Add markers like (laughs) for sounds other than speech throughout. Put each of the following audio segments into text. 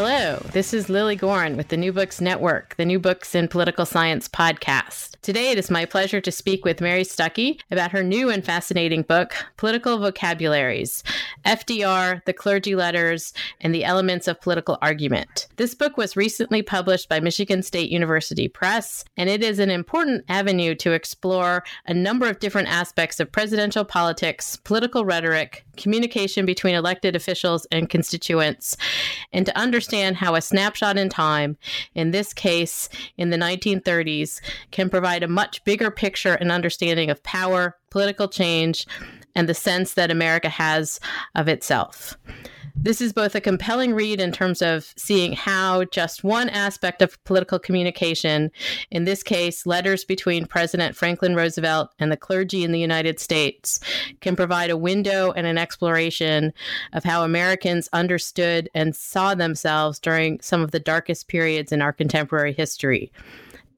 Hello, this is Lilly Goren with the New Books Network, the New Books in Political Science podcast. Today, it is my pleasure to speak with Mary Stuckey about her new and fascinating book, Political Vocabularies FDR, the Clergy Letters, and the Elements of Political Argument. This book was recently published by Michigan State University Press, and it is an important avenue to explore a number of different aspects of presidential politics, political rhetoric, communication between elected officials and constituents, and to understand how a snapshot in time, in this case in the 1930s, can provide provide a much bigger picture and understanding of power, political change, and the sense that America has of itself. This is both a compelling read in terms of seeing how just one aspect of political communication, in this case, letters between President Franklin Roosevelt and the clergy in the United States, can provide a window and an exploration of how Americans understood and saw themselves during some of the darkest periods in our contemporary history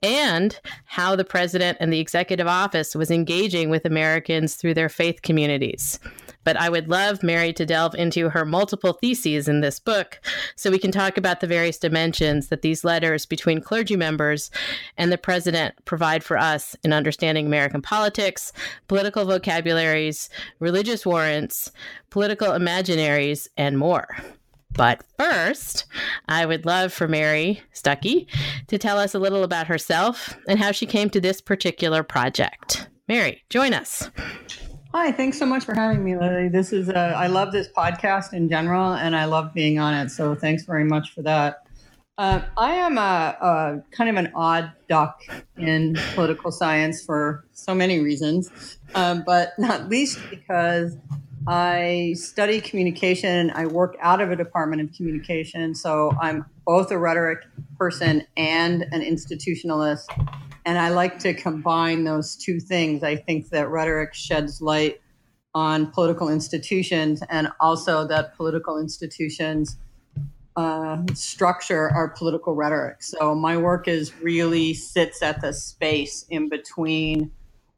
and how the president and the executive office was engaging with Americans through their faith communities. But I would love Mary to delve into her multiple theses in this book so we can talk about the various dimensions that these letters between clergy members and the president provide for us in understanding American politics, political vocabularies, religious warrants, political imaginaries, and more. But first, I would love for Mary Stuckey to tell us a little about herself and how she came to this particular project. Mary, join us. Hi, thanks so much for having me, Lilly. This is uh, I love this podcast in general, and I love being on it. So thanks very much for that. Uh, I am a, a, kind of an odd duck in political science for so many reasons, um, but not least because I study communication. I work out of a department of communication. So I'm both a rhetoric person and an institutionalist. And I like to combine those two things. I think that rhetoric sheds light on political institutions and also that political institutions uh, structure our political rhetoric. So my work is really sits at the space in between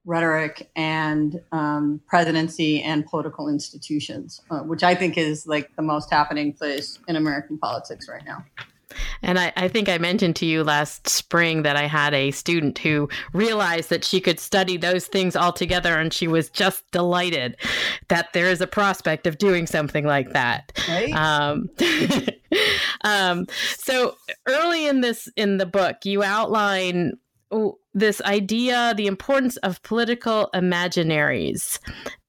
rhetoric and um, presidency and political institutions, uh, which I think is like the most happening place in American politics right now. And I, I, think I mentioned to you last spring that I had a student who realized that she could study those things all together, and she was just delighted that there is a prospect of doing something like that. Right. Um, (laughs) um, so early in this in the book, you outline this idea, the importance of political imaginaries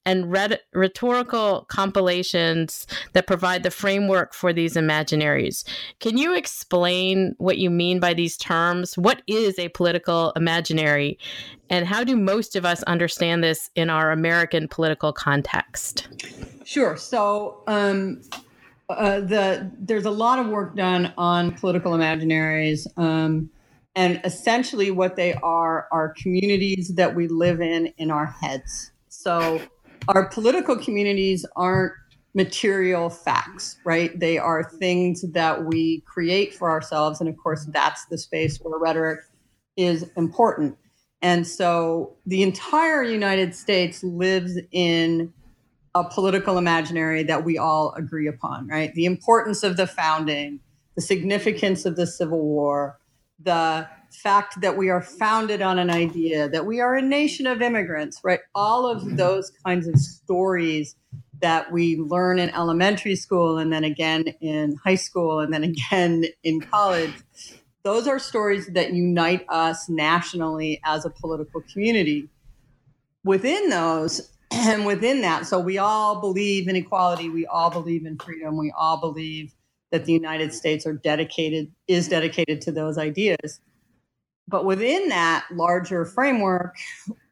and rhetorical compilations that provide the framework for these imaginaries. Can you explain what you mean by these terms? What is a political imaginary? And how do most of us understand this in our American political context? Sure. So, um, uh, the there's a lot of work done on political imaginaries. Um, and essentially, what they are are communities that we live in in our heads. So, our political communities aren't material facts, right? They are things that we create for ourselves. And of course, that's the space where rhetoric is important. And so the entire United States lives in a political imaginary that we all agree upon, right? The importance of the founding, the significance of the Civil War, the fact that we are founded on an idea, that we are a nation of immigrants, right? All of those kinds of stories that we learn in elementary school and then again in high school and then again in college. Those are stories that unite us nationally as a political community. Within those, and (clears throat) within that, so we all believe in equality, we all believe in freedom, we all believe that the United States are dedicated is dedicated to those ideas. But within that larger framework,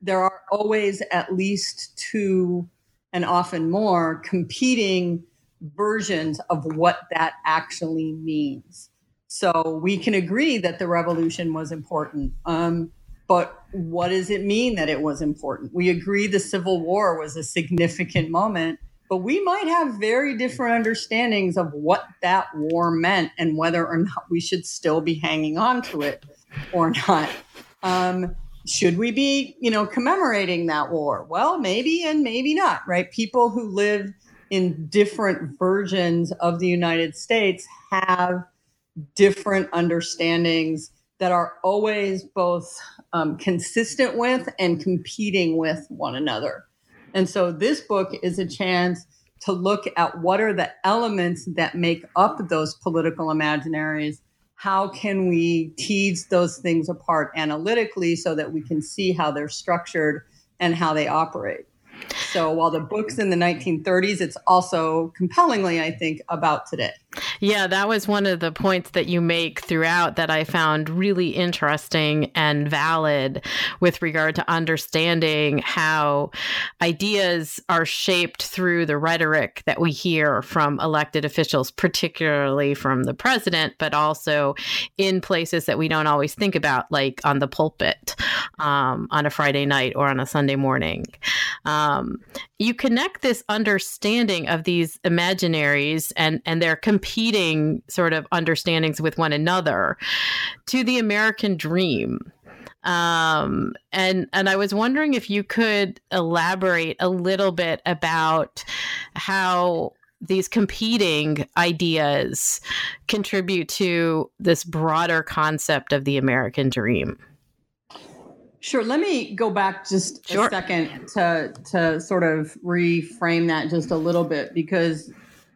there are always at least two and often more competing versions of what that actually means. So we can agree that the revolution was important. Um, but what does it mean that it was important? We agree the Civil War was a significant moment, but we might have very different understandings of what that war meant and whether or not we should still be hanging on to it or not. Um, should we be, you know, commemorating that war? Well, maybe and maybe not, right? People who live in different versions of the United States have different understandings that are always both um, consistent with and competing with one another. And so this book is a chance to look at what are the elements that make up those political imaginaries how can we tease those things apart analytically so that we can see how they're structured and how they operate. So while the book's in the 1930s, it's also compellingly, I think, about today. Yeah, that was one of the points that you make throughout that I found really interesting and valid with regard to understanding how ideas are shaped through the rhetoric that we hear from elected officials, particularly from the president, but also in places that we don't always think about, like on the pulpit um, on a Friday night or on a Sunday morning. Um, you connect this understanding of these imaginaries and, and their competing sort of understandings with one another to the American dream. Um, and and I was wondering if you could elaborate a little bit about how these competing ideas contribute to this broader concept of the American dream. Sure. Let me go back just sure. a second to to sort of reframe that just a little bit because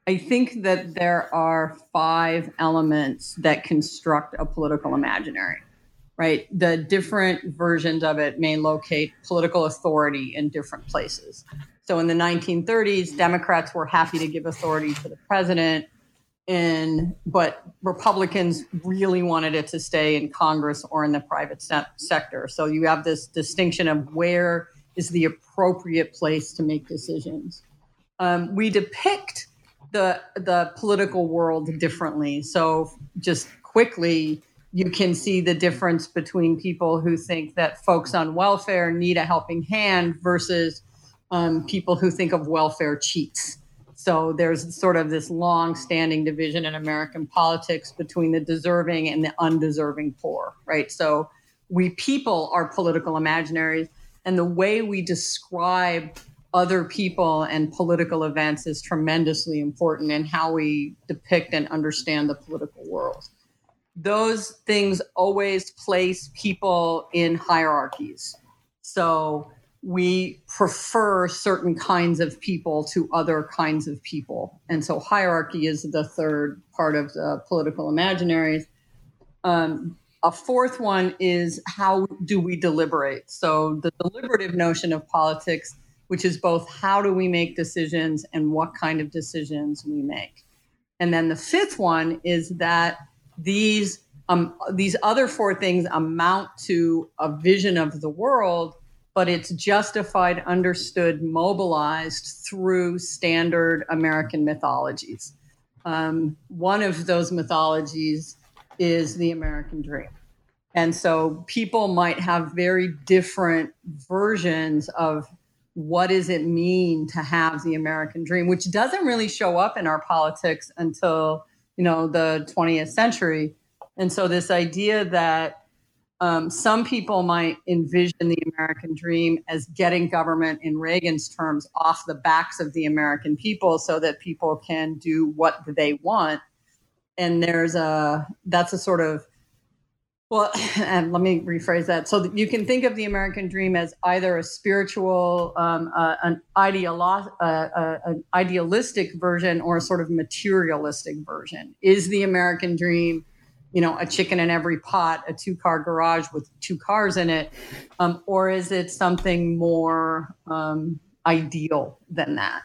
I think that there are five elements that construct a political imaginary. Right? The different versions of it may locate political authority in different places. So in the 1930s, Democrats were happy to give authority to the president in but republicans really wanted it to stay in congress or in the private se- sector. So you have this distinction of where is the appropriate place to make decisions. Um, we depict the the political world differently. So just quickly you can see the difference between people who think that folks on welfare need a helping hand versus um, people who think of welfare cheats so there's sort of this long standing division in American politics between the deserving and the undeserving poor, right? So we people are political imaginaries, and the way we describe other people and political events is tremendously important in how we depict and understand the political world. Those things always place people in hierarchies. So we prefer certain kinds of people to other kinds of people. And so hierarchy is the third part of the political imaginaries. Um, a fourth one is how do we deliberate? So the deliberative notion of politics, which is both how do we make decisions and what kind of decisions we make. And then the fifth one is that these um, these other four things amount to a vision of the world but it's justified, understood, mobilized through standard American mythologies. Um, one of those mythologies is the American dream. And so people might have very different versions of what does it mean to have the American dream, which doesn't really show up in our politics until, you know, the 20th century. And so this idea that um, some people might envision the American dream as getting government, in Reagan's terms, off the backs of the American people so that people can do what they want. And there's a, that's a sort of, well, (laughs) and let me rephrase that. So that you can think of the American dream as either a spiritual, um, uh, an, ideolo- uh, uh, an idealistic version or a sort of materialistic version. Is the American dream you know, a chicken in every pot, a two car garage with two cars in it? Um, or is it something more um, ideal than that?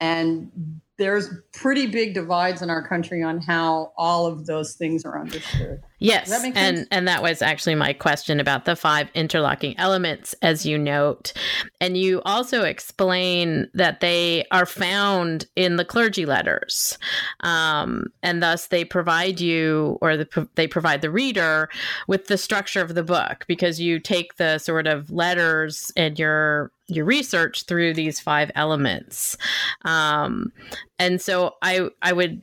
And there's pretty big divides in our country on how all of those things are understood. Yes, and and that was actually my question about the five interlocking elements, as you note, and you also explain that they are found in the clergy letters, um, and thus they provide you or the, they provide the reader with the structure of the book because you take the sort of letters and your your research through these five elements. Um, and so I I would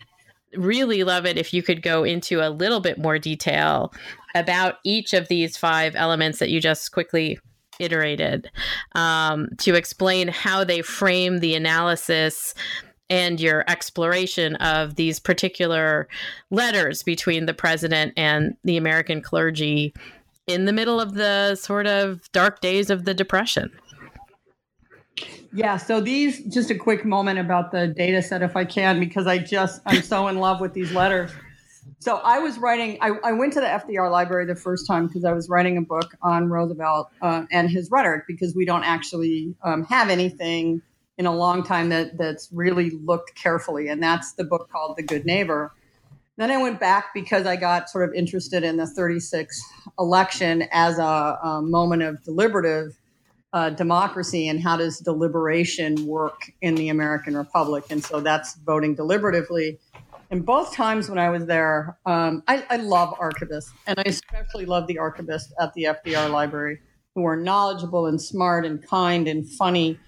really love it if you could go into a little bit more detail about each of these five elements that you just quickly iterated um, to explain how they frame the analysis and your exploration of these particular letters between the president and the American clergy in the middle of the sort of dark days of the Depression. Yeah, so these just a quick moment about the data set if I can because I just I'm so in love with these letters. So I was writing I, I went to the FDR library the first time because I was writing a book on Roosevelt uh, and his rhetoric because we don't actually um, have anything in a long time that that's really looked carefully and that's the book called The Good Neighbor. Then I went back because I got sort of interested in the 36 election as a, a moment of deliberative uh, democracy and how does deliberation work in the American Republic. And so that's voting deliberatively. And both times when I was there, um, I, I, love archivists, and I especially love the archivists at the FDR Library, who are knowledgeable and smart and kind and funny.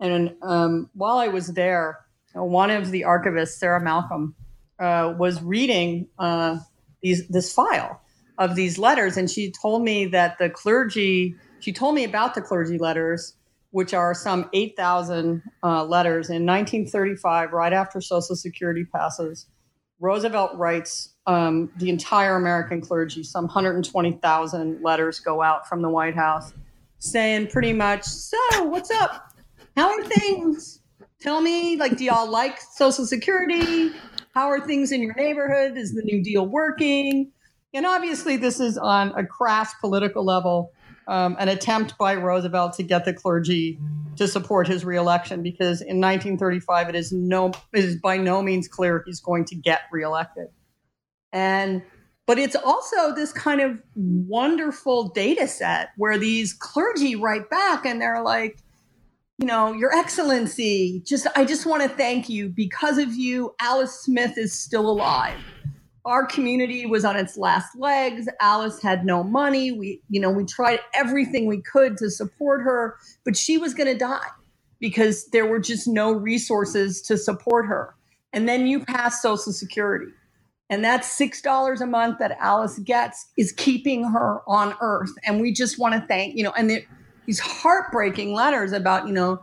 And um, while I was there, one of the archivists, Sarah Malcolm, uh, was reading uh, these this file of these letters, and she told me that the clergy she told me about the clergy letters, which are some 8,000 uh, letters. In 1935, right after Social Security passes, Roosevelt writes um, the entire American clergy, some 120,000 letters go out from the White House saying pretty much, So, what's up? How are things? Tell me, like, do y'all like Social Security? How are things in your neighborhood? Is the New Deal working? And obviously, this is on a crass political level um, an attempt by Roosevelt to get the clergy to support his reelection because in 1935 it is no it is by no means clear he's going to get reelected. And but it's also this kind of wonderful data set where these clergy write back and they're like, you know, Your Excellency, just I just want to thank you because of you. Alice Smith is still alive our community was on its last legs. Alice had no money. We, you know, we tried everything we could to support her, but she was going to die because there were just no resources to support her. And then you pass Social Security. And that $6 a month that Alice gets is keeping her on earth. And we just want to thank, you know, and these heartbreaking letters about, you know,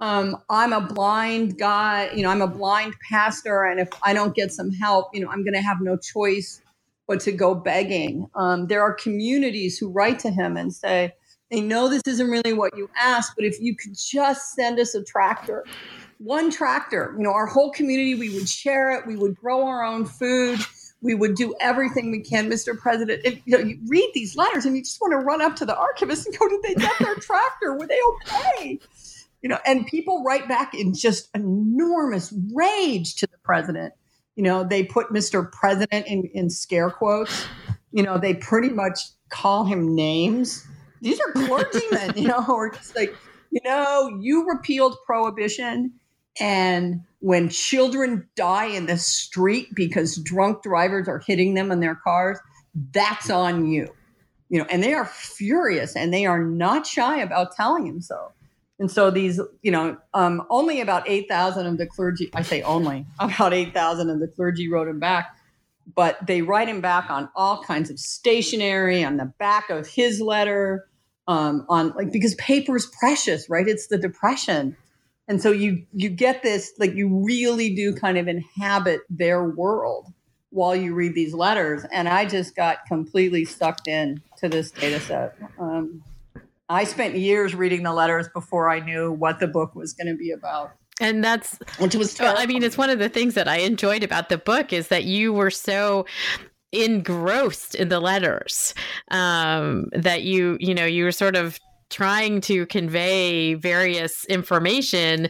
um, I'm a blind guy, you know, I'm a blind pastor, and if I don't get some help, you know, I'm going to have no choice but to go begging. Um, there are communities who write to him and say, they know this isn't really what you asked, but if you could just send us a tractor, one tractor, you know, our whole community, we would share it, we would grow our own food. We would do everything we can, Mr. President. If, you know, you read these letters and you just want to run up to the archivist and go, "Did they get their tractor? Were they okay?" You know, and people write back in just enormous rage to the president. You know, they put Mr. President in, in scare quotes. You know, they pretty much call him names. These are clergymen, you know, (laughs) or just like, you know, you repealed prohibition. And when children die in the street because drunk drivers are hitting them in their cars, that's on you. You know, and they are furious and they are not shy about telling him so. And so these, you know, um, only about 8,000 of the clergy, I say only, (laughs) about 8,000 of the clergy wrote him back, but they write him back on all kinds of stationery, on the back of his letter, um, on like, because paper is precious, right? It's the depression. And so you, you get this, like you really do kind of inhabit their world while you read these letters. And I just got completely sucked in to this data set. Um, I spent years reading the letters before I knew what the book was going to be about. And that's which was well, I mean, it's one of the things that I enjoyed about the book is that you were so engrossed in the letters um, that you you know you were sort of trying to convey various information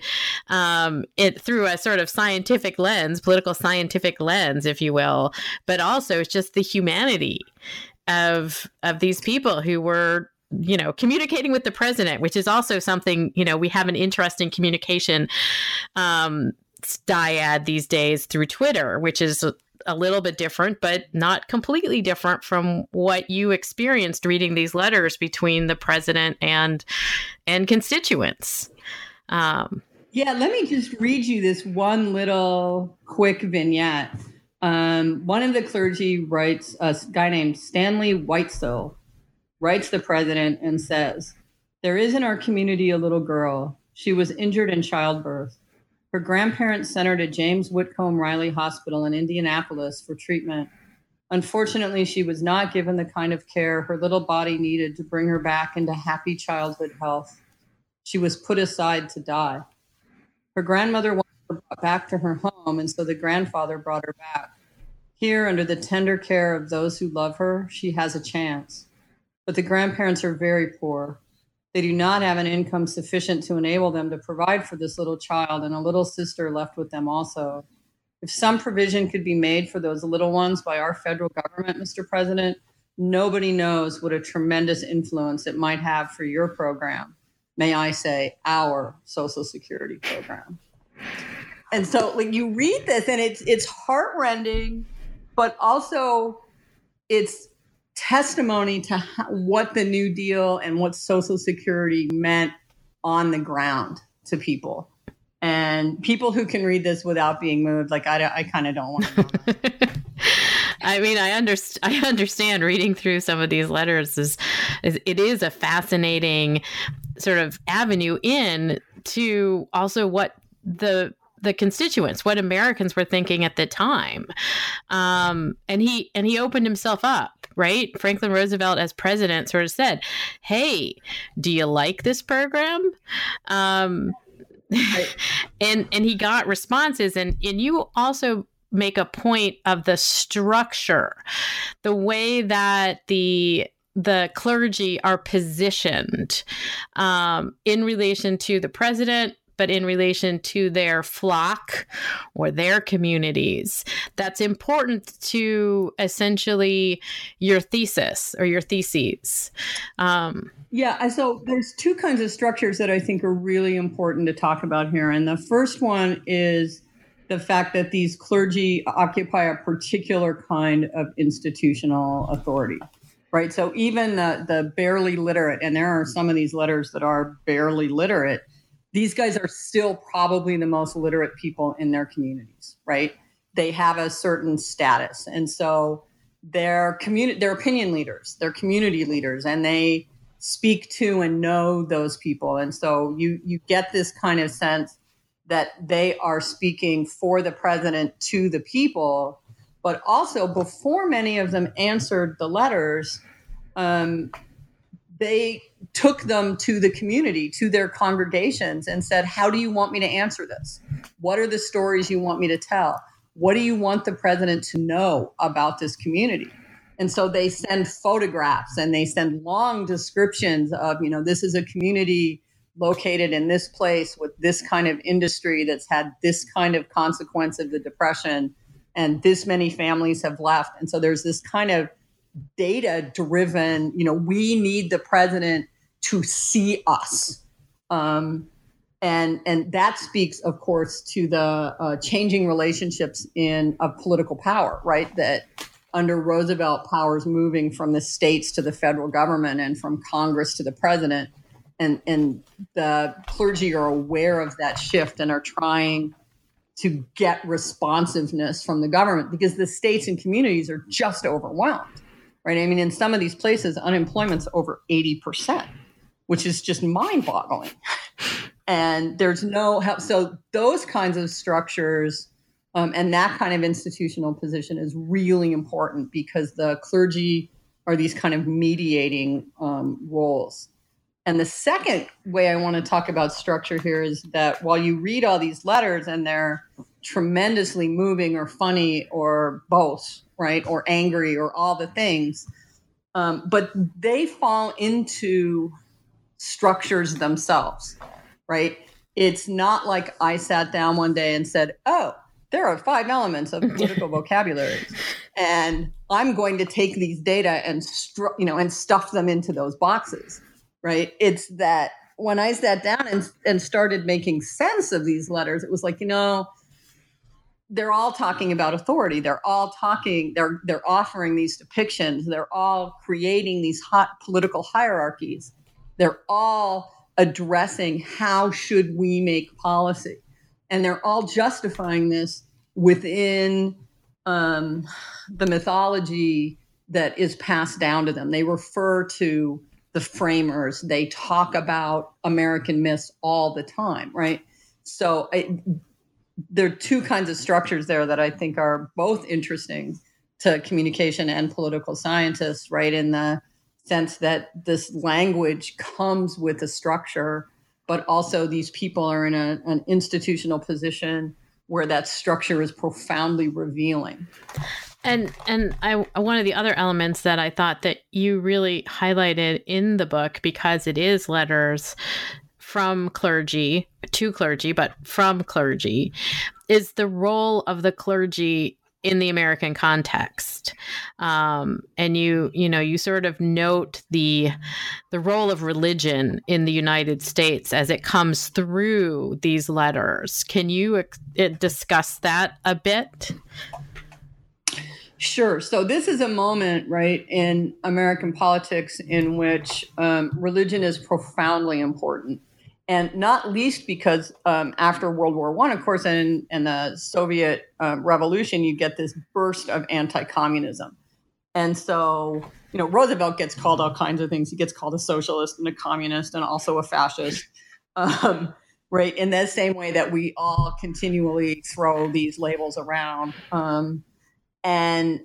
um, it through a sort of scientific lens, political scientific lens, if you will, but also it's just the humanity of of these people who were you know communicating with the president which is also something you know we have an interesting communication um dyad these days through twitter which is a little bit different but not completely different from what you experienced reading these letters between the president and and constituents. Um yeah let me just read you this one little quick vignette. Um, one of the clergy writes a guy named stanley whitesill writes the president and says, There is in our community a little girl. She was injured in childbirth. Her grandparents sent her to James Whitcomb Riley Hospital in Indianapolis for treatment. Unfortunately, she was not given the kind of care her little body needed to bring her back into happy childhood health. She was put aside to die. Her grandmother wanted her brought back to her home, and so the grandfather brought her back. Here, under the tender care of those who love her, she has a chance but the grandparents are very poor. They do not have an income sufficient to enable them to provide for this little child and a little sister left with them also. If some provision could be made for those little ones by our federal government, Mr. President, nobody knows what a tremendous influence it might have for your program. May I say, our Social Security program. And so, like, you read this, and it's it's heartrending, but also it's testimony to what the New Deal and what Social Security meant on the ground to people. And people who can read this without being moved, like I, I kind of don't want to. (laughs) I mean, I understand. I understand reading through some of these letters is, is it is a fascinating sort of avenue in to also what the the constituents, what Americans were thinking at the time. Um, and he and he opened himself up, right? Franklin Roosevelt, as president, sort of said, "Hey, do you like this program?" Um, (laughs) and and he got responses, and and you also make a point of the structure, the way that the the clergy are positioned um, in relation to the president but in relation to their flock or their communities. That's important to essentially your thesis or your theses. Um, yeah, so there's two kinds of structures that I think are really important to talk about here. And the first one is the fact that these clergy occupy a particular kind of institutional authority right so even the the barely literate and there are some of these letters that are barely literate these guys are still probably the most literate people in their communities, right? They have a certain status. And so they're community they're opinion leaders, they're community leaders, and they speak to and know those people. And so you you get this kind of sense that they are speaking for the president to the people, but also before many of them answered the letters, um, they took them to the community, to their congregations, and said, How do you want me to answer this? What are the stories you want me to tell? What do you want the president to know about this community? And so they send photographs and they send long descriptions of, you know, this is a community located in this place with this kind of industry that's had this kind of consequence of the depression and this many families have left. And so there's this kind of data driven, you know, we need the president to see us. Um, and and that speaks, of course, to the uh, changing relationships in of political power, right? That under Roosevelt, powers moving from the states to the federal government and from Congress to the president, and and the clergy are aware of that shift and are trying to get responsiveness from the government because the states and communities are just overwhelmed right? I mean, in some of these places, unemployment's over 80%, which is just mind boggling. and there's no help. So, those kinds of structures um, and that kind of institutional position is really important because the clergy are these kind of mediating um, roles. And the second way I want to talk about structure here is that while you read all these letters and they're tremendously moving or funny or both, right? Or angry or all the things. Um, but they fall into structures themselves, right? It's not like I sat down one day and said, "Oh, there are five elements of political (laughs) vocabulary, and I'm going to take these data and stru- you know and stuff them into those boxes." Right? It's that when I sat down and and started making sense of these letters, it was like you know they're all talking about authority. They're all talking they're they're offering these depictions. They're all creating these hot political hierarchies. They're all addressing how should we make policy. And they're all justifying this within um, the mythology that is passed down to them. They refer to the framers. They talk about american myths all the time right? So I, there are two kinds of structures there that I think are both interesting to communication and political scientists, right? In the sense that this language comes with a structure, but also these people are in a, an institutional position where that structure is profoundly revealing. And and I one of the other elements that I thought that you really highlighted in the book because it is letters from clergy to clergy, but from clergy, is the role of the clergy in the American context. Um, and you, you know, you sort of note the the role of religion in the United States as it comes through these letters. Can you uh, discuss that a bit? Sure. So this is a moment, right, in American politics in which um, religion is profoundly important and not least because um, after World War One, of course, and, and the Soviet um, Revolution, you get this burst of anti-communism, and so you know Roosevelt gets called all kinds of things. He gets called a socialist and a communist and also a fascist, um, right? In the same way that we all continually throw these labels around, um, and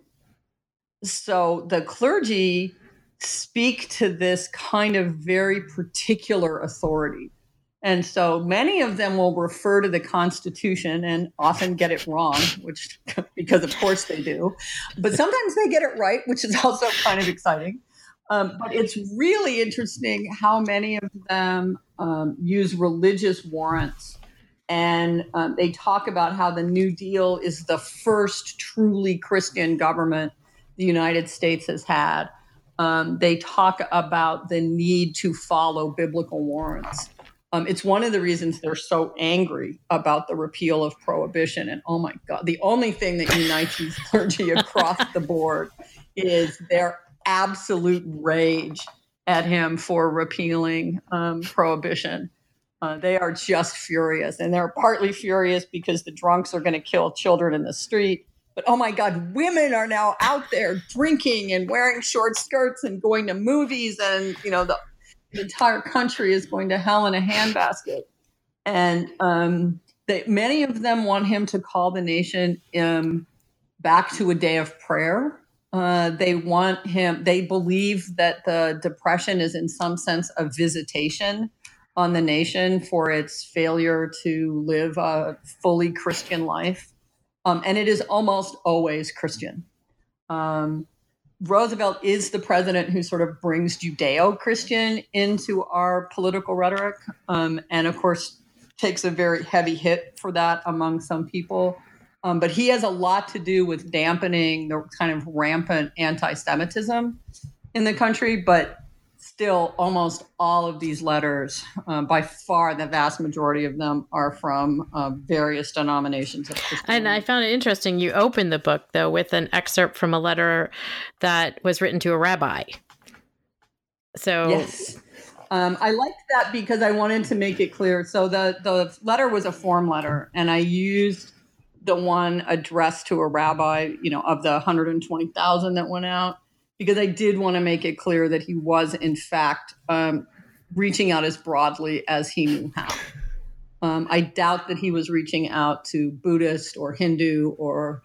so the clergy speak to this kind of very particular authority and so many of them will refer to the Constitution and often get it wrong, which (laughs) because of course they do. But sometimes they get it right, which is also kind of exciting. Um, but it's really interesting how many of them um, use religious warrants. And um, they talk about how the New Deal is the first truly Christian government the United States has had. Um, they talk about the need to follow biblical warrants. Um, it's one of the reasons they're so angry about the repeal of prohibition. And oh my God, the only thing that unites these (laughs) clergy across the board is their absolute rage at him for repealing um, prohibition. Uh, they are just furious. And they're partly furious because the drunks are going to kill children in the street. But oh my God, women are now out there drinking and wearing short skirts and going to movies. And, you know, the the entire country is going to hell in a handbasket. And um, they, many of them want him to call the nation um, back to a day of prayer. Uh, they want him, they believe that the depression is, in some sense, a visitation on the nation for its failure to live a fully Christian life. Um, and it is almost always Christian. Um, Roosevelt is the president who sort of brings Judeo Christian into our political rhetoric. Um, and of course, takes a very heavy hit for that among some people. Um, but he has a lot to do with dampening the kind of rampant anti Semitism in the country. But still almost all of these letters, uh, by far the vast majority of them, are from uh, various denominations of And I found it interesting. You opened the book, though, with an excerpt from a letter that was written to a rabbi. So, yes. Um, I liked that because I wanted to make it clear. So the the letter was a form letter, and I used the one addressed to a rabbi, you know, of the 120,000 that went out because I did want to make it clear that he was, in fact, um, reaching out as broadly as he knew how. Um, I doubt that he was reaching out to Buddhist or Hindu or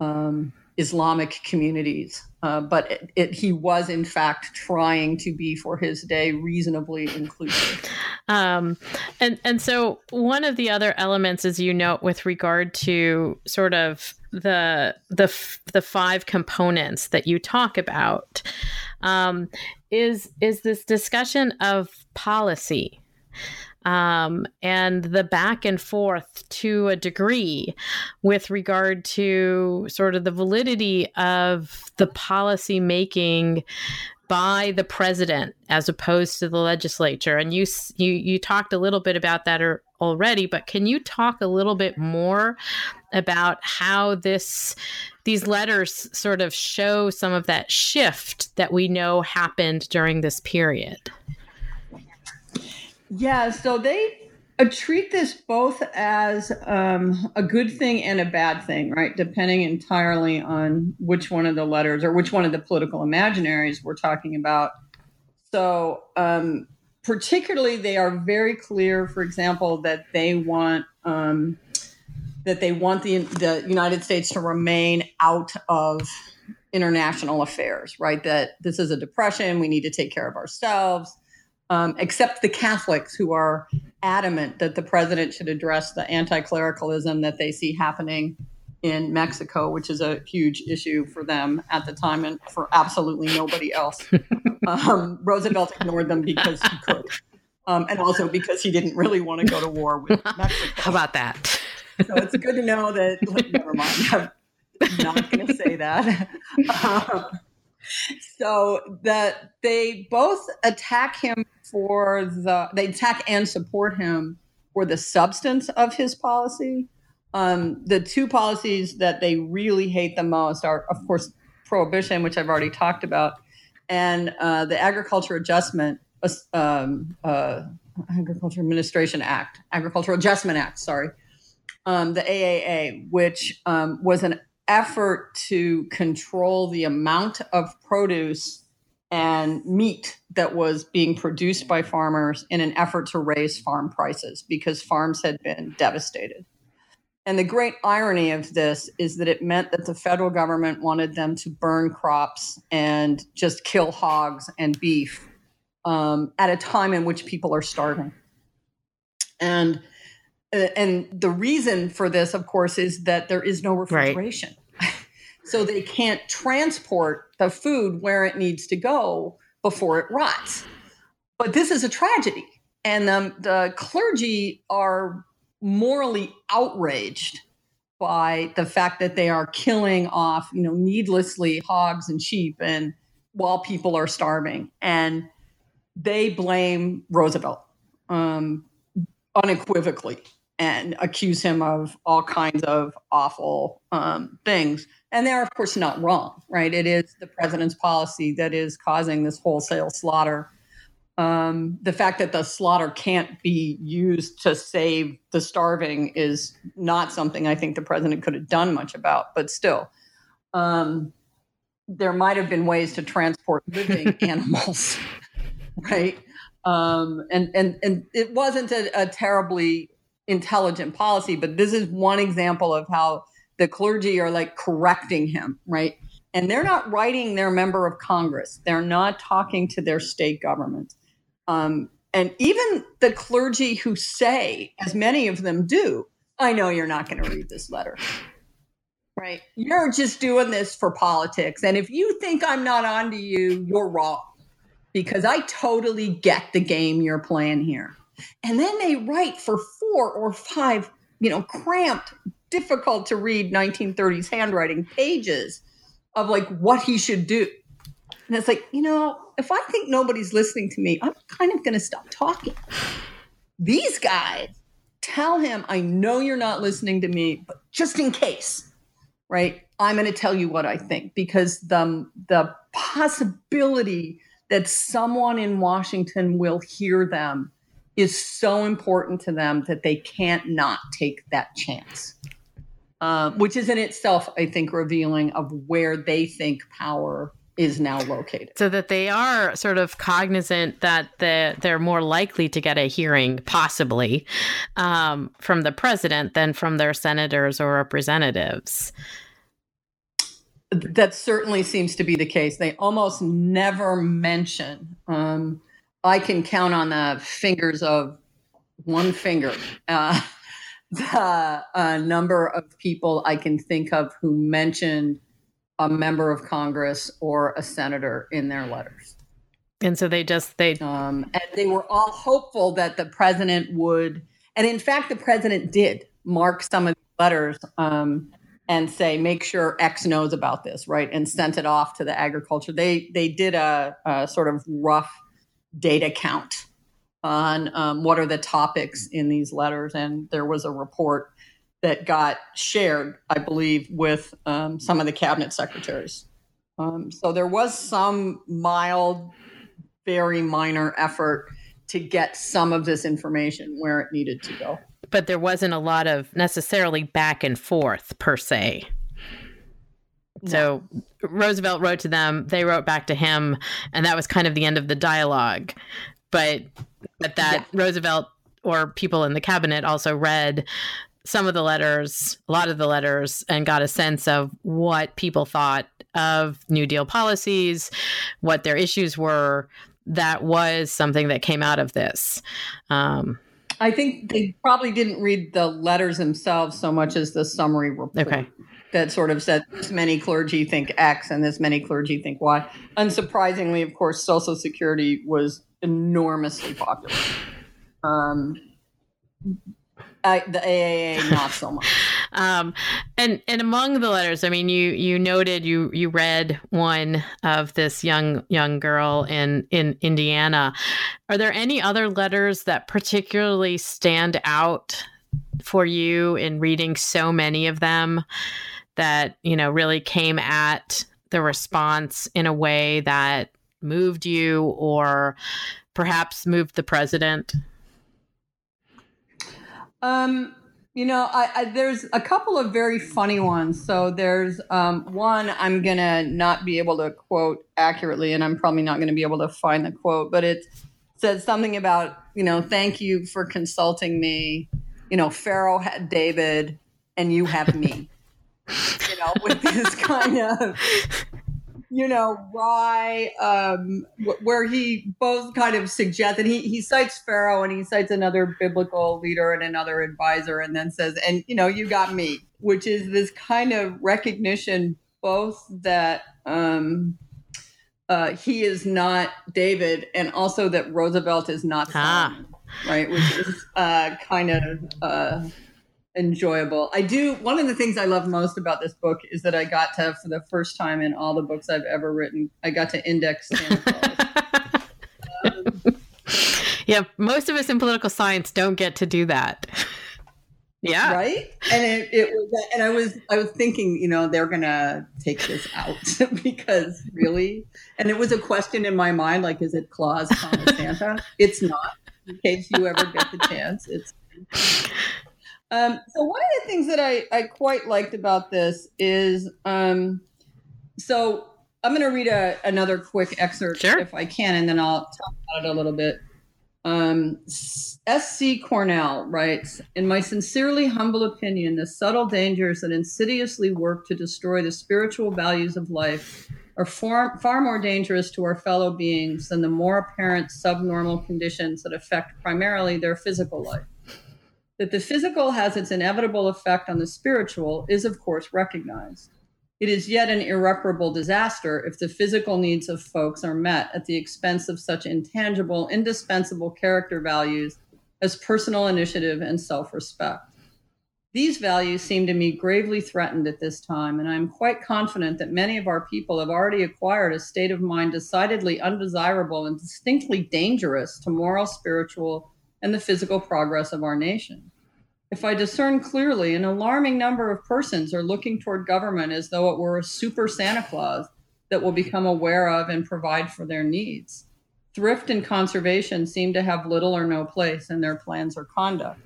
um, Islamic communities, uh, but it, it, he was, in fact, trying to be for his day reasonably inclusive. Um, and and so one of the other elements, as you note, with regard to sort of the the the five components that you talk about um, is is this discussion of policy um, and the back and forth to a degree with regard to sort of the validity of the policy making by the president as opposed to the legislature. And you you you talked a little bit about that er, already but can you talk a little bit more about how this these letters sort of show some of that shift that we know happened during this period? Yeah so they uh, treat this both as um, a good thing and a bad thing, right? Depending entirely on which one of the letters or which one of the political imaginaries we're talking about. So, um, particularly, they are very clear, for example, that they want um, that they want the the United States to remain out of international affairs, right? That this is a depression. We need to take care of ourselves um, except the Catholics who are adamant that the president should address the anti clericalism that they see happening in Mexico, which is a huge issue for them at the time and for absolutely nobody else. (laughs) um, Roosevelt ignored them because he could, um, and also because he didn't really want to go to war with (laughs) Mexico. How about that? so it's good to know that. Like, never mind. I'm not going to say that. (laughs) Um, so that they both attack him for the they attack and support him for the substance of his policy. Um, the two policies that they really hate the most are, of course, prohibition, which I've already talked about, and uh, the Agriculture Adjustment um, uh, Agriculture Administration Act, Agricultural Adjustment Act. Sorry, um, the AAA, which um, was an effort to control the amount of produce and meat that was being produced by farmers in an effort to raise farm prices because farms had been devastated. And the great irony of this is that it meant that the federal government wanted them to burn crops and just kill hogs and beef um, at a time in which people are starving. And uh, and the reason for this, of course, is that there is no refrigeration. Right. So they can't transport the food where it needs to go before it rots. But this is a tragedy. And um, the clergy are morally outraged by the fact that they are killing off, you know, needlessly hogs and sheep and while people are starving. And they blame Roosevelt um, unequivocally and accuse him of all kinds of awful um, things. And they're, of course, not wrong, right? It is the president's policy that is causing this wholesale slaughter. Um, the fact that the slaughter can't be used to save the starving is not something I think the president could have done much about, but still. Um, there might have been ways to transport living (laughs) animals, right? Um, and and and it wasn't a, a terribly intelligent policy, but this is one example of how the clergy are like correcting him, right? And they're not writing their member of Congress. They're not talking to their state government. Um, and even the clergy who say, as many of them do, I know you're not going to read this letter. Right. You're just doing this for politics. And if you think I'm not onto you, you're wrong because I totally get the game you're playing here. And then they write for four or five, you know, cramped, difficult to read 1930s handwriting pages of like what he should do. And it's like, you know, if I think nobody's listening to me, I'm kind of going to stop talking. These guys tell him, I know you're not listening to me, but just in case, right? I'm going to tell you what I think because the the possibility that someone in Washington will hear them is so important to them that they can't not take that chance. Uh, which is in itself, I think, revealing of where they think power is now located. So that they are sort of cognizant that the, they're more likely to get a hearing, possibly, um, from the president than from their senators or representatives. That certainly seems to be the case. They almost never mention um, I can count on the fingers of one finger uh, the uh, number of people I can think of who mentioned a member of Congress or a senator in their letters. And so they just they um, and they were all hopeful that the president would, and in fact, the president did mark some of the letters um, and say, make sure X knows about this, right, and sent it off to the agriculture. They they did a, a sort of rough data count on um, what are the topics in these letters, and there was a report that got shared, I believe, with um, some of the cabinet secretaries. Um, so there was some mild, very minor effort to get some of this information where it needed to go. But there wasn't a lot of necessarily back and forth per se. No. So Roosevelt wrote to them, they wrote back to him, and that was kind of the end of the dialogue. But but that yeah. Roosevelt or people in the cabinet also read some of the letters, a lot of the letters, and got a sense of what people thought of New Deal policies, what their issues were. That was something that came out of this. Um, I think they probably didn't read the letters themselves so much as the summary report. Okay. That sort of said this many clergy think X and this many clergy think Y. Unsurprisingly, of course, Social Security was enormously popular. Um, uh, the AAA, not so much. (laughs) um, and and among the letters, I mean, you you noted you you read one of this young young girl in in Indiana. Are there any other letters that particularly stand out for you in reading so many of them that you know really came at the response in a way that moved you or perhaps moved the president? Um, you know, I, I, there's a couple of very funny ones. So there's um, one I'm gonna not be able to quote accurately, and I'm probably not gonna be able to find the quote, but it says something about you know, thank you for consulting me. You know, Pharaoh had David, and you have me. (laughs) you know, with this kind of you know, why, um, where he both kind of suggest that he, he cites Pharaoh and he cites another biblical leader and another advisor and then says, and, you know, you got me, which is this kind of recognition both that um, uh, he is not David and also that Roosevelt is not ah. right? Which is uh, kind of. Uh, enjoyable. I do. One of the things I love most about this book is that I got to, for the first time in all the books I've ever written, I got to index Santa Claus. um, yeah, most of us in political science don't get to do that. yeah, right. And it, it was, and I was, I was thinking, you know, they're gonna take this out (laughs) because really, and it was a question in my mind, like, is it Claus, Santa? (laughs) It's not. In case you ever get the chance, it's (laughs) um, so one of the things that I, I quite liked about this is um, so I'm going to read a, another quick excerpt sure. if I can, and then I'll talk about it a little bit. Um, S.C. Cornell writes In my sincerely humble opinion, the subtle dangers that insidiously work to destroy the spiritual values of life are far, far more dangerous to our fellow beings than the more apparent subnormal conditions that affect primarily their physical life. That the physical has its inevitable effect on the spiritual is, of course, recognized. It is yet an irreparable disaster if the physical needs of folks are met at the expense of such intangible, indispensable character values as personal initiative and self respect. These values seem to me gravely threatened at this time, and I am quite confident that many of our people have already acquired a state of mind decidedly undesirable and distinctly dangerous to moral, spiritual, and the physical progress of our nation. If I discern clearly, an alarming number of persons are looking toward government as though it were a super Santa Claus that will become aware of and provide for their needs. Thrift and conservation seem to have little or no place in their plans or conduct.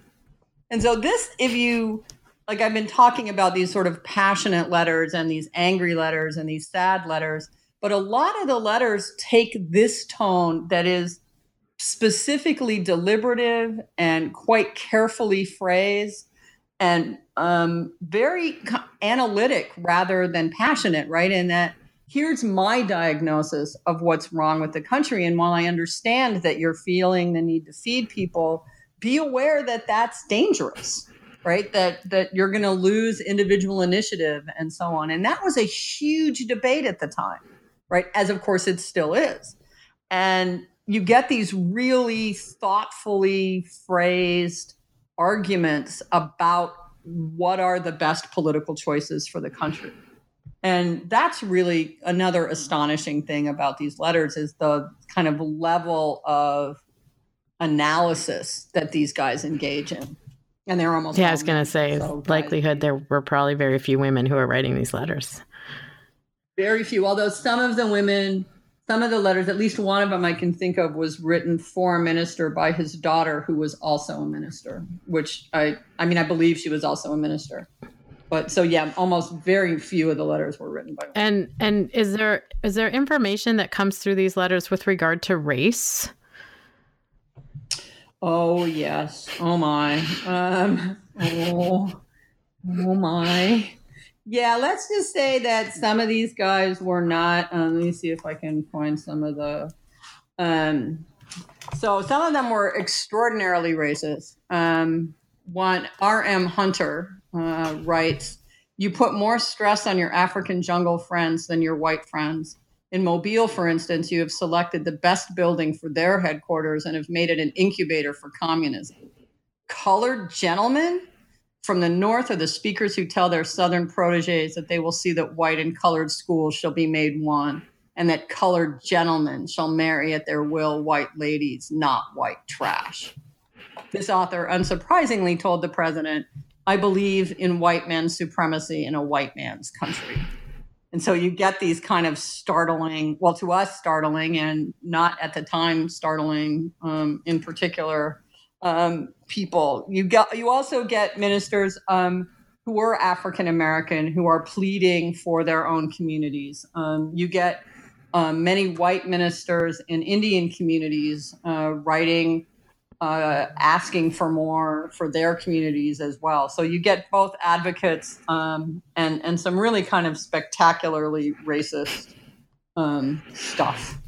And so, this, if you like, I've been talking about these sort of passionate letters and these angry letters and these sad letters, but a lot of the letters take this tone that is specifically deliberative and quite carefully phrased and um, very analytic rather than passionate, right? In that here's my diagnosis of what's wrong with the country. And while I understand that you're feeling the need to feed people, be aware that that's dangerous. right? That that you're going to lose individual initiative and so on. And that was a huge debate at the time, right? As of course it still is. And you get these really thoughtfully phrased arguments about what are the best political choices for the country. And that's really another astonishing thing about these letters is the kind of level of analysis that these guys engage in. And they're almost Yeah, I was going to say so likelihood there were probably very few women who are writing these letters. Very few, although some of the women some of the letters, at least one of them I can think of, was written for a minister by his daughter, who was also a minister. Which I, I mean, I believe she was also a minister. But so yeah, almost very few of the letters were written by. And and is there is there information that comes through these letters with regard to race? Oh yes. Oh my. Um. Oh. Oh my. Yeah, let's just say that some of these guys were not. Um, let me see if I can find some of the. Um, so some of them were extraordinarily racist. Um, one, R.M. Hunter uh, writes, "You put more stress on your African jungle friends than your white friends." In Mobile, for instance, you have selected the best building for their headquarters and have made it an incubator for communism. Colored gentlemen from the north are the speakers who tell their southern proteges that they will see that white and colored schools shall be made one, and that colored gentlemen shall marry at their will white ladies, not white trash. This author unsurprisingly told the president, I believe in white man's supremacy in a white man's country. And so you get these kind of startling, well, to us, startling, and not at the time startling um, in particular um, people. You get you also get ministers um, who are African American who are pleading for their own communities. Um, you get um, many white ministers in Indian communities uh, writing. Uh, asking for more for their communities as well. So you get both advocates um, and and some really kind of spectacularly racist um, stuff,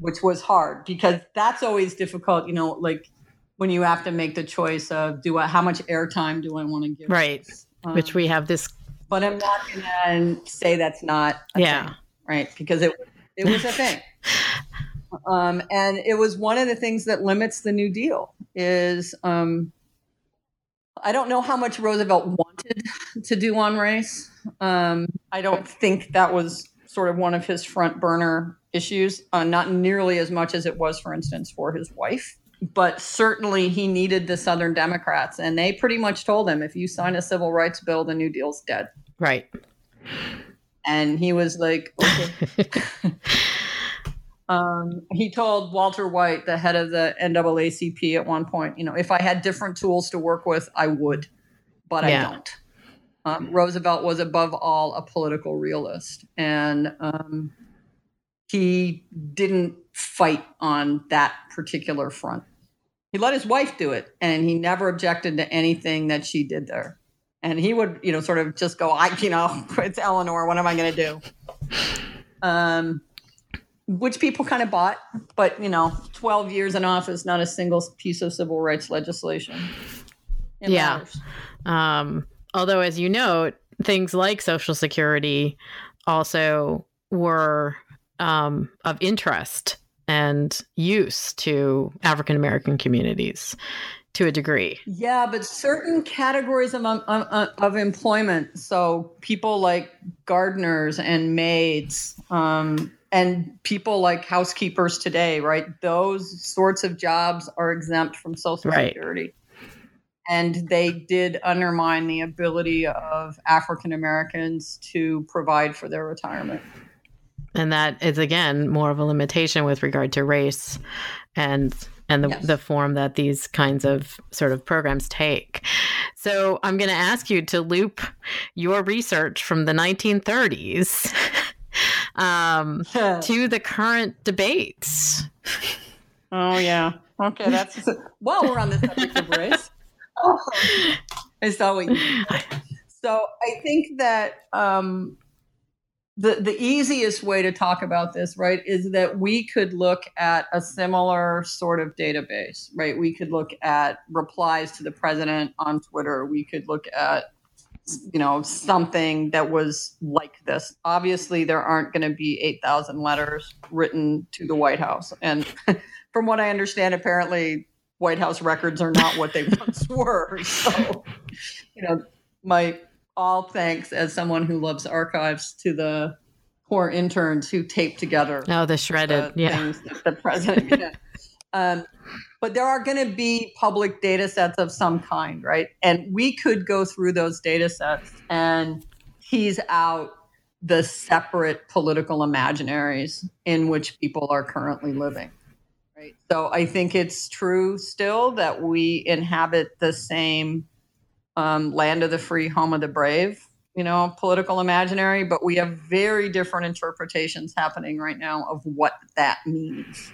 which was hard because that's always difficult. You know, like when you have to make the choice of do I, how much airtime do I want to give? Right. Um, Which we have this. But I'm not going to say that's not. yeah. Thing, right. Because it it was a thing. (laughs) um, and it was one of the things that limits the New Deal is um, I don't know how much Roosevelt wanted to do on race. Um, I don't think that was sort of one of his front burner issues, uh, not nearly as much as it was, for instance, for his wife but certainly he needed the Southern Democrats, and they pretty much told him, if you sign a civil rights bill, the New Deal's dead. Right. And he was like, okay. (laughs) um, he told Walter White, the head of the NAACP, at one point, you know, if I had different tools to work with, I would, but yeah. I don't. Um, Roosevelt was above all a political realist, and um, he didn't fight on that particular front. He let his wife do it, and he never objected to anything that she did there. And he would, you know, sort of just go, "I, you know, (laughs) it's Eleanor. What am I going to do?" Um, which people kind of bought, but you know, twelve years in office, not a single piece of civil rights legislation. It yeah. Um, although, as you note, things like Social Security also were um, of interest and use to African American communities to a degree. Yeah, but certain categories of, um, of, of employment, so people like gardeners and maids, um, and people like housekeepers today, right? Those sorts of jobs are exempt from Social right. Security. And they did undermine the ability of African Americans to provide for their retirement. And that is again more of a limitation with regard to race and and the, yes. the form that these kinds of sort of programs take. So I'm going to ask you to loop your research from the 1930s (laughs) um, to the current debates. Oh yeah. Okay, that's (laughs) well. We're on the subject of race. (laughs) Oh, I saw what you. So I think that um, the the easiest way to talk about this, right, is that we could look at a similar sort of database, right? We could look at replies to the president on Twitter. We could look at you know something that was like this. Obviously, there aren't going to be eight thousand letters written to the White House, and (laughs) from what I understand, apparently White House records are not what they (laughs) once were. So, you know, my all thanks as someone who loves archives to the poor interns who taped together. Oh, the shredded, the yeah. the president. (laughs) yeah. Um, but there are going to be public data sets of some kind, right? And we could go through those data sets and tease out the separate political imaginaries in which people are currently living. Right. So I think it's true still that we inhabit the same um, land of the free, home of the brave, you know, political imaginary, but we have very different interpretations happening right now of what that means.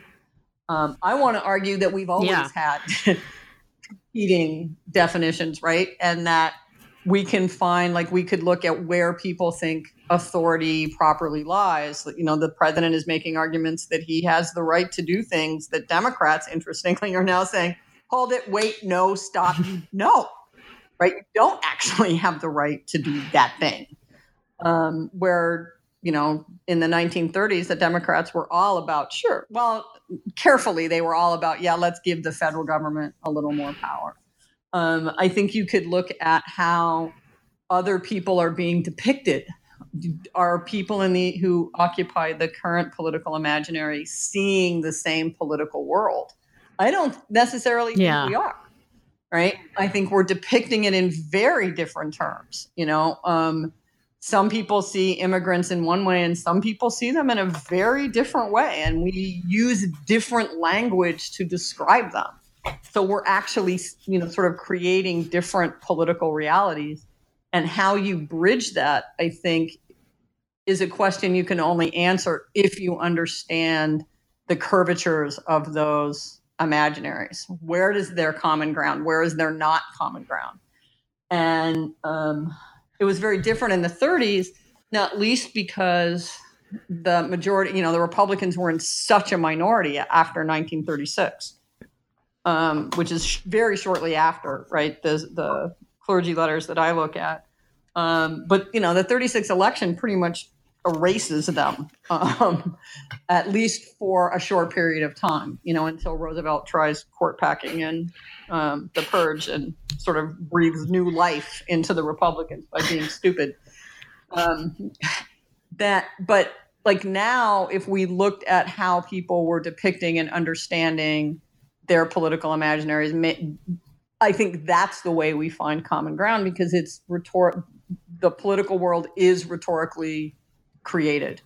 Um, I want to argue that we've always yeah. had (laughs) competing definitions, right? And that we can find, like, we could look at where people think authority properly lies. You know, the president is making arguments that he has the right to do things that Democrats, interestingly, are now saying, hold it, wait, no, stop, (laughs) no right? You don't actually (laughs) have the right to do that thing. Um, where, you know, in the 1930s, the Democrats were all about, sure, well, carefully, they were all about, yeah, let's give the federal government a little more power. Um, I think you could look at how other people are being depicted. Are people in the who occupy the current political imaginary seeing the same political world? I don't necessarily think yeah. we are right? I think we're depicting it in very different terms. You know, um, some people see immigrants in one way, and some people see them in a very different way, and we use different language to describe them. So we're actually, you know, sort of creating different political realities, and how you bridge that, I think, is a question you can only answer if you understand the curvatures of those imaginaries. Where is their common ground? Where is their not common ground? And um, it was very different in the 30s, not least because the majority, you know, the Republicans were in such a minority after 1936, um, which is very shortly after, right? The, the clergy letters that I look at. Um, but, you know, the 36 election pretty much erases them, um, at least for a short period of time, you know, until Roosevelt tries court packing and um, the purge and sort of breathes new life into the Republicans by being stupid. Um, that, but like now, if we looked at how people were depicting and understanding their political imaginaries, I think that's the way we find common ground because it's rhetoric. The political world is rhetorically created.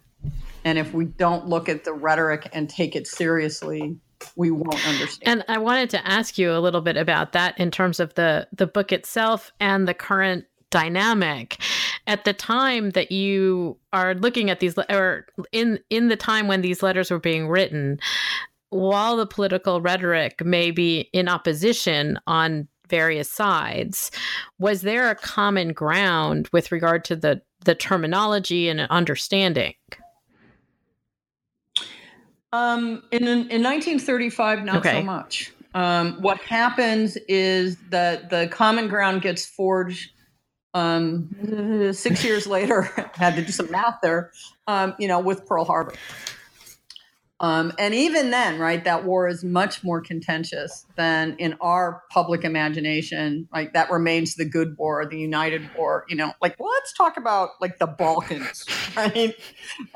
And if we don't look at the rhetoric and take it seriously, we won't understand. And I wanted to ask you a little bit about that in terms of the the book itself and the current dynamic at the time that you are looking at these or in in the time when these letters were being written while the political rhetoric may be in opposition on various sides was there a common ground with regard to the the terminology and understanding? Um, in, in 1935, not okay. so much. Um, what happens is that the common ground gets forged um, six years later. (laughs) had to do some math there, um, you know, with Pearl Harbor. Um, and even then, right, that war is much more contentious than in our public imagination. Like that remains the good war, the united war. You know, like let's talk about like the Balkans, (laughs) right?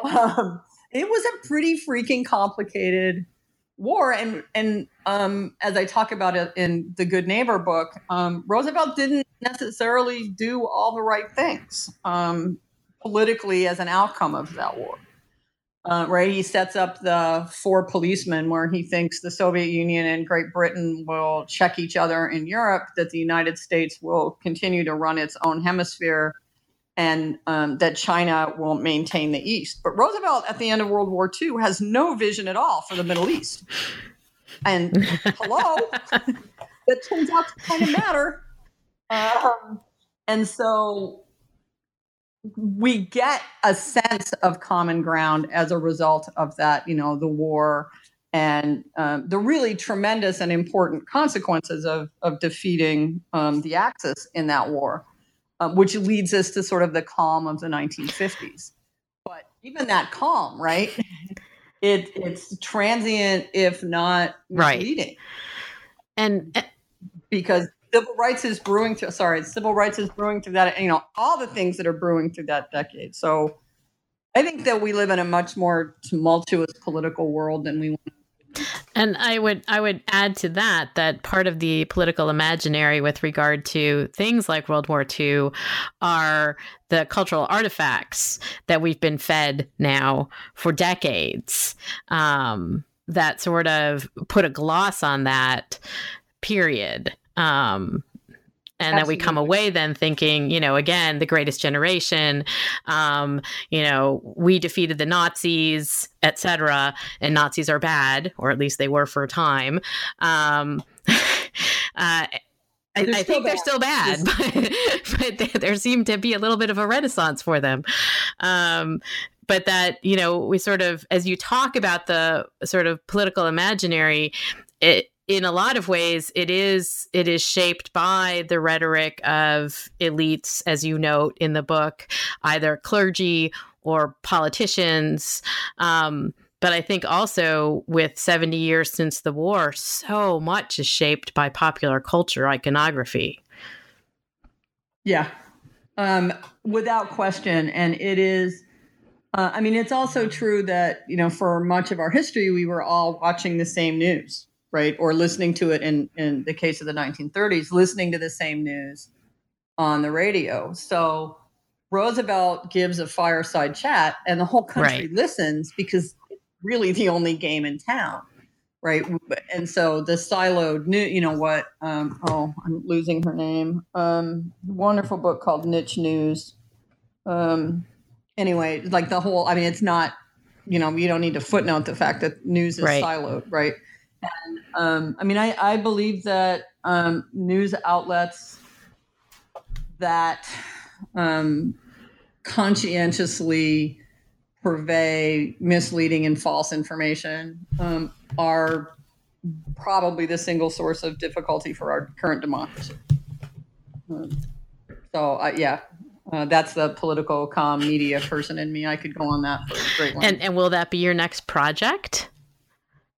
Um, it was a pretty freaking complicated war, and and um, as I talk about it in the Good Neighbor book, um, Roosevelt didn't necessarily do all the right things um, politically as an outcome of that war. Uh, right, he sets up the four policemen where he thinks the Soviet Union and Great Britain will check each other in Europe, that the United States will continue to run its own hemisphere, and um, that China will maintain the East. But Roosevelt, at the end of World War II, has no vision at all for the Middle East. And (laughs) hello, (laughs) that turns out to kind of matter. Um, and so we get a sense of common ground as a result of that, you know, the war and um, the really tremendous and important consequences of, of defeating um, the Axis in that war, um, which leads us to sort of the calm of the 1950s. But even that calm, right? (laughs) It, it's transient, if not misleading. Right. And uh, because civil rights is brewing through, sorry, civil rights is brewing through that, you know, all the things that are brewing through that decade. So I think that we live in a much more tumultuous political world than we want to and I would I would add to that that part of the political imaginary with regard to things like World War II are the cultural artifacts that we've been fed now for decades. Um, that sort of put a gloss on that period. Um, and then we come away then thinking you know again the greatest generation. Um, you know we defeated the nazis etc and nazis are bad or at least they were for a time. Um, (laughs) uh, I, I, think they're still bad, (laughs) but, but there seemed to be a little bit of a renaissance for them. Um, but that, you know, we sort of, as you talk about the sort of political imaginary, it, in a lot of ways it is it is shaped by the rhetoric of elites as you note in the book either clergy or politicians. Um, but i think also with 70 years since the war so much is shaped by popular culture iconography. Yeah. Um, without question. And it is uh, i mean it's also true that you know for much of our history we were all watching the same news right? Or listening to it in, in the case of the 1930s, listening to the same news on the radio. So Roosevelt gives a fireside chat and the whole country right. listens because it's really the only game in town. Right. And so the siloed new, you know what? Um, oh, I'm losing her name. Um, wonderful book called Niche News. Um, anyway, like the whole, I mean, it's not, you know, you don't need to footnote the fact that news is right. siloed, right? And um, I mean, I, I believe that um, news outlets that um, conscientiously purvey misleading and false information um, are probably the single source of difficulty for our current democracy. Um, so, uh, yeah, uh, that's the political com media person in me. I could go on that for a great one. And, and will that be your next project?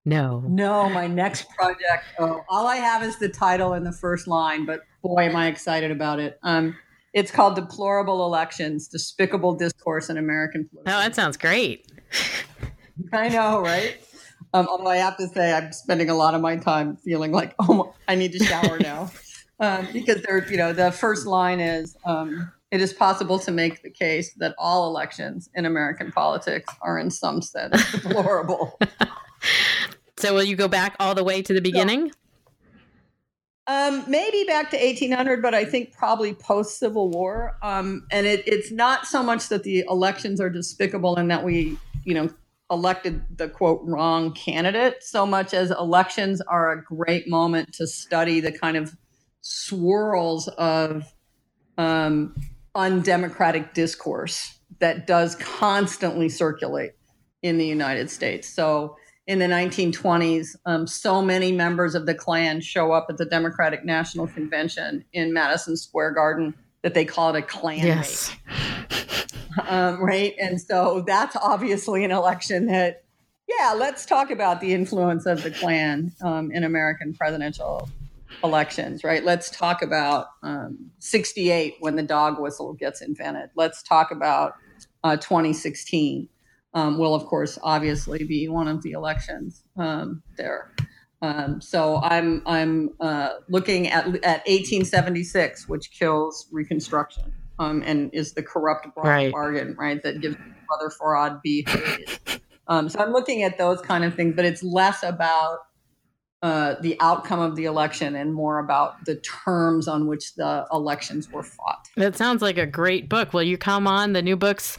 No. No, my next project. Oh, all I have is the title and the first line, but boy, am I excited about it. Um, it's called Deplorable Elections Despicable Discourse in American Politics. Oh, that sounds great. (laughs) I know, right? Um, although I have to say, I'm spending a lot of my time feeling like, oh, I need to shower now. (laughs) um, because there, you know, the first line is um, it is possible to make the case that all elections in American politics are in some sense deplorable. (laughs) So will you go back all the way to the beginning? Um, maybe back to 1800, but I think probably post Civil War. Um, and it, it's not so much that the elections are despicable and that we, you know, elected the quote wrong candidate, so much as elections are a great moment to study the kind of swirls of um, undemocratic discourse that does constantly circulate in the United States. So in the 1920s, um, so many members of the Klan show up at the Democratic National Convention in Madison Square Garden that they call it a Klan yes. Um, right? And so that's obviously an election that, yeah, let's talk about the influence of the Klan um, in American presidential elections, right? Let's talk about um, 68 when the dog whistle gets invented. Let's talk about uh, 2016 um, will, of course, obviously be one of the elections um, there. Um, so I'm I'm uh, looking at at 1876, which kills Reconstruction um, and is the corrupt right. bargain, right? That gives Rutherford B. Um, so I'm looking at those kind of things, but it's less about uh, the outcome of the election and more about the terms on which the elections were fought. That sounds like a great book. Will you come on the new books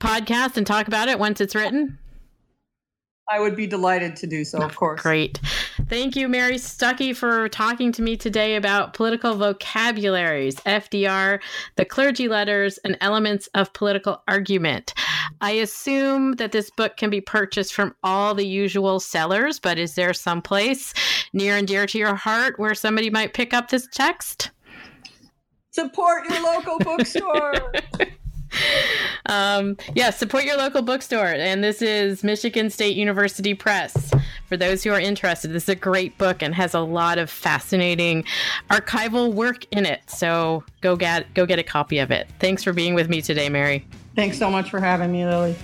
podcast and talk about it once it's written? I would be delighted to do so, of (laughs) course. Great. Thank you, Mary Stuckey, for talking to me today about political vocabularies, FDR, the clergy letters, and elements of political argument. I assume that this book can be purchased from all the usual sellers, but is there some place near and dear to your heart where somebody might pick up this text? Support your local bookstore. (laughs) (laughs) um, yeah, support your local bookstore. And this is Michigan State University Press. For those who are interested, this is a great book and has a lot of fascinating archival work in it. So go get go get a copy of it. Thanks for being with me today, Mary. Thanks so much for having me, Lilly.